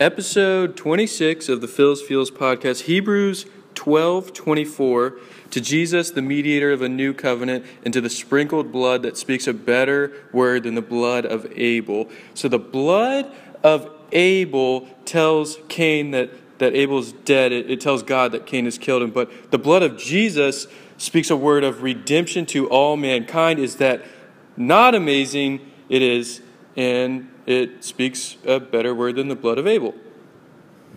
episode 26 of the Phil's Feels podcast, Hebrews 12 24. To Jesus, the mediator of a new covenant, and to the sprinkled blood that speaks a better word than the blood of Abel. So the blood of Abel tells Cain that, that Abel's dead. It, it tells God that Cain has killed him. But the blood of Jesus speaks a word of redemption to all mankind. Is that not amazing? It is. And it speaks a better word than the blood of Abel.